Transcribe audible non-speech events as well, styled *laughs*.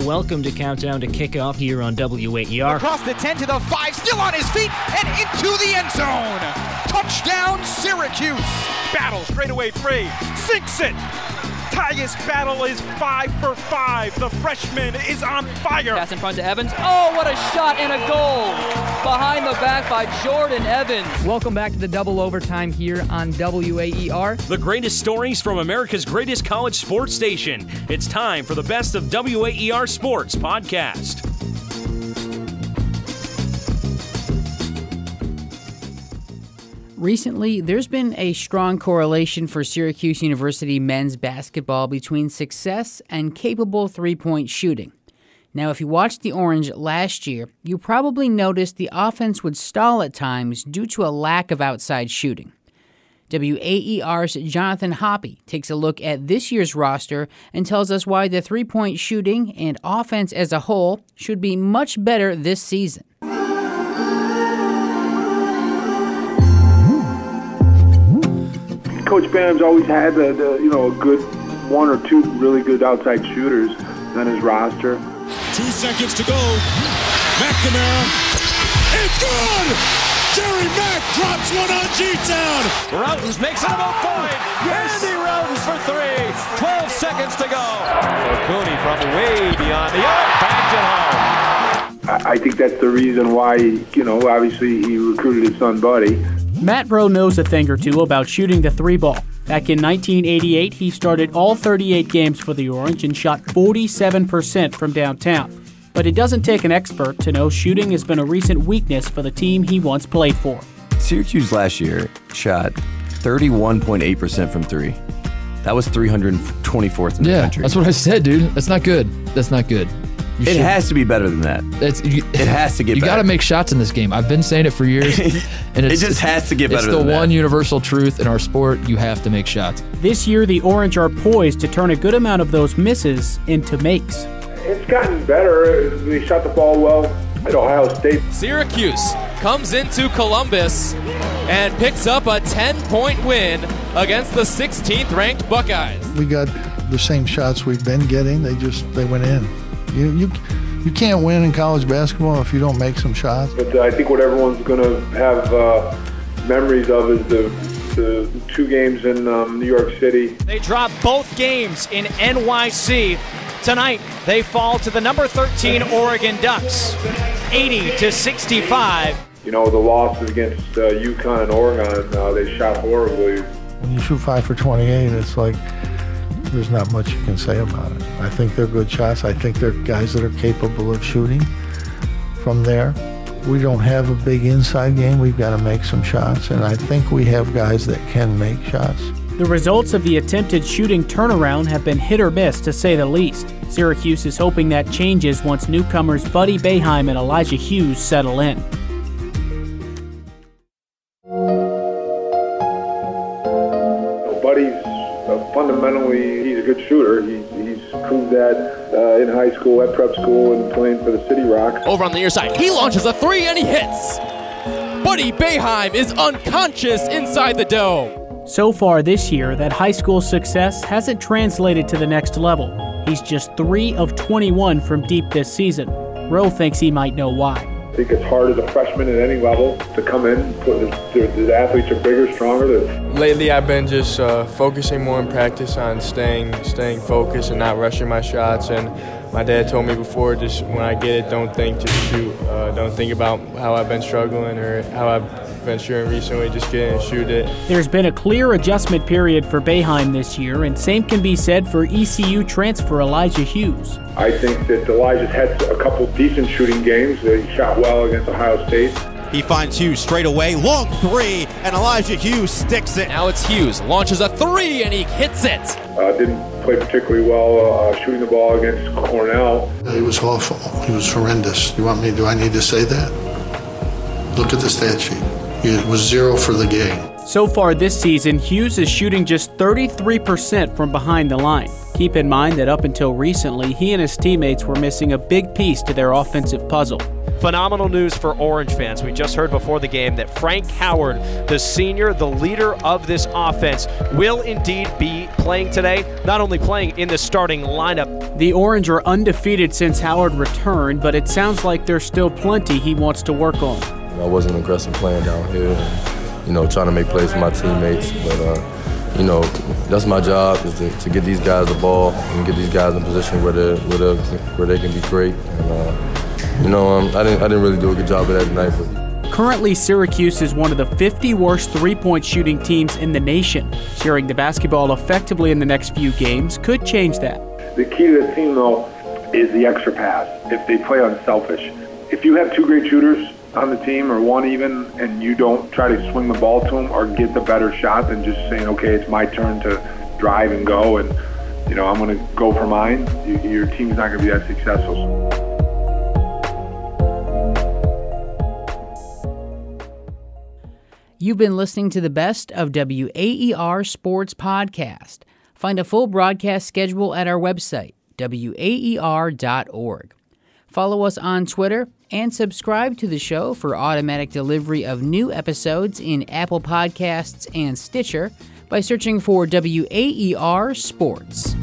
Welcome to Countdown to Kickoff here on WAER. Across the 10 to the 5, still on his feet, and into the end zone. Touchdown, Syracuse. Battle straight away free. Sinks it. Tyus Battle is five for five. The freshman is on fire. Pass in front to Evans. Oh, what a shot and a goal! Behind the back by Jordan Evans. Welcome back to the double overtime here on WAER. The greatest stories from America's greatest college sports station. It's time for the best of WAER Sports podcast. Recently, there's been a strong correlation for Syracuse University men's basketball between success and capable three point shooting. Now, if you watched the Orange last year, you probably noticed the offense would stall at times due to a lack of outside shooting. WAER's Jonathon Hoppe takes a look at this year's roster and tells us why the three point shooting and offense as a whole should be much better this season. Coach Boeheim's always had the, the, you know a good one or two really good outside shooters on his roster. Two seconds to go. McNamara. It's good! Gerry Mac drops one on G-Town. Rautins makes it a point. Yes. Andy Rautins for three. 12 seconds to go. So Cooney from way beyond the arc. Backed it home. I think that's the reason why, you know, obviously he recruited his son Buddy. Matt Roe knows a thing or two about shooting the three ball. Back in 1988, he started all 38 games for the Orange and shot 47% from downtown. But it doesn't take an expert to know shooting has been a recent weakness for the team he once played for. Syracuse last year shot 31.8% from three. That was 324th in the yeah, country. That's what I said, dude. That's not good. That's not good. You it should, has to be better than that. It's, you, it has to get. Better. You got to make shots in this game. I've been saying it for years, *laughs* and it just has to get better. It's the one that. universal truth in our sport. You have to make shots. This year, the Orange are poised to turn a good amount of those misses into makes. It's gotten better. We shot the ball well at Ohio State. Syracuse comes into Columbus and picks up a 10-point win against the 16th-ranked Buckeyes. We got the same shots we've been getting. They just they went in. You, you, you can't win in college basketball if you don't make some shots. But I think what everyone's going to have uh, memories of is the, the two games in um, New York City. They drop both games in NYC. Tonight, they fall to the number 13 Oregon Ducks, 80 to 65. You know, the losses against uh, UConn and Oregon, uh, they shot horribly. When you shoot five for 28, it's like there's not much you can say about it. I think they're good shots. I think they're guys that are capable of shooting from there. We don't have a big inside game. We've got to make some shots, and I think we have guys that can make shots. The results of the attempted shooting turnaround have been hit or miss, to say the least. Syracuse is hoping that changes once newcomers Buddy Boeheim and Elijah Hughes settle in. Buddy's uh, fundamentally, he's a good shooter. He, he's proved that uh, in high school, at prep school, and playing for the City Rocks. Over on the near side, he launches a three and he hits. Buddy Boeheim is unconscious inside the dome. So far this year, that high school success hasn't translated to the next level. He's just 3 of 21 from deep this season. Roe thinks he might know why. I think it's hard as a freshman at any level to come in. Put the, the athletes are bigger, stronger. Lately, I've been just uh, focusing more in practice on staying staying focused and not rushing my shots. And my dad told me before, just when I get it, don't think, just shoot. Uh, don't think about how I've been struggling or how I've been shooting recently. Just get in and shoot it. There's been a clear adjustment period for Boeheim this year, and same can be said for ECU transfer Elijah Hughes. I think that Elijah's had a couple decent shooting games. He shot well against Ohio State. He finds Hughes straight away, long three, and Elijah Hughes sticks it. Now it's Hughes, launches a three, and he hits it. Uh, didn't play particularly well uh, shooting the ball against Cornell. He was awful. He was horrendous. You want me? Do I need to say that? Look at the stat sheet. It was zero for the game. So far this season, Hughes is shooting just 33% from behind the line. Keep in mind that up until recently, he and his teammates were missing a big piece to their offensive puzzle. phenomenal news for Orange fans. We just heard before the game that Frank Howard, the senior, the leader of this offense, will indeed be playing today. Not only playing in the starting lineup. The Orange are undefeated since Howard returned, but it sounds like there's still plenty he wants to work on. I wasn't aggressive playing down here, and, you know, trying to make plays for my teammates, but. Uh, you know, that's my job is to, to, get these guys the ball and get these guys in position where they where they where they can be great. And uh, you know, um, I didn't I didn't really do a good job of that tonight. But. Currently, Syracuse is one of the 50 worst three-point shooting teams in the nation. Sharing the basketball effectively in the next few games could change that. The key to the team, though, is the extra pass. If they play unselfish, if you have two great shooters on the team or one even and you don't try to swing the ball to them or get the better shot than just saying, okay, it's my turn to drive and go and, you know, I'm going to go for mine, you, your team's not going to be that successful. You've been listening to the best of WAER Sports Podcast. Find a full broadcast schedule at our website, waer.org. Follow us on Twitter and subscribe to the show for automatic delivery of new episodes in Apple Podcasts and Stitcher by searching for WAER Sports.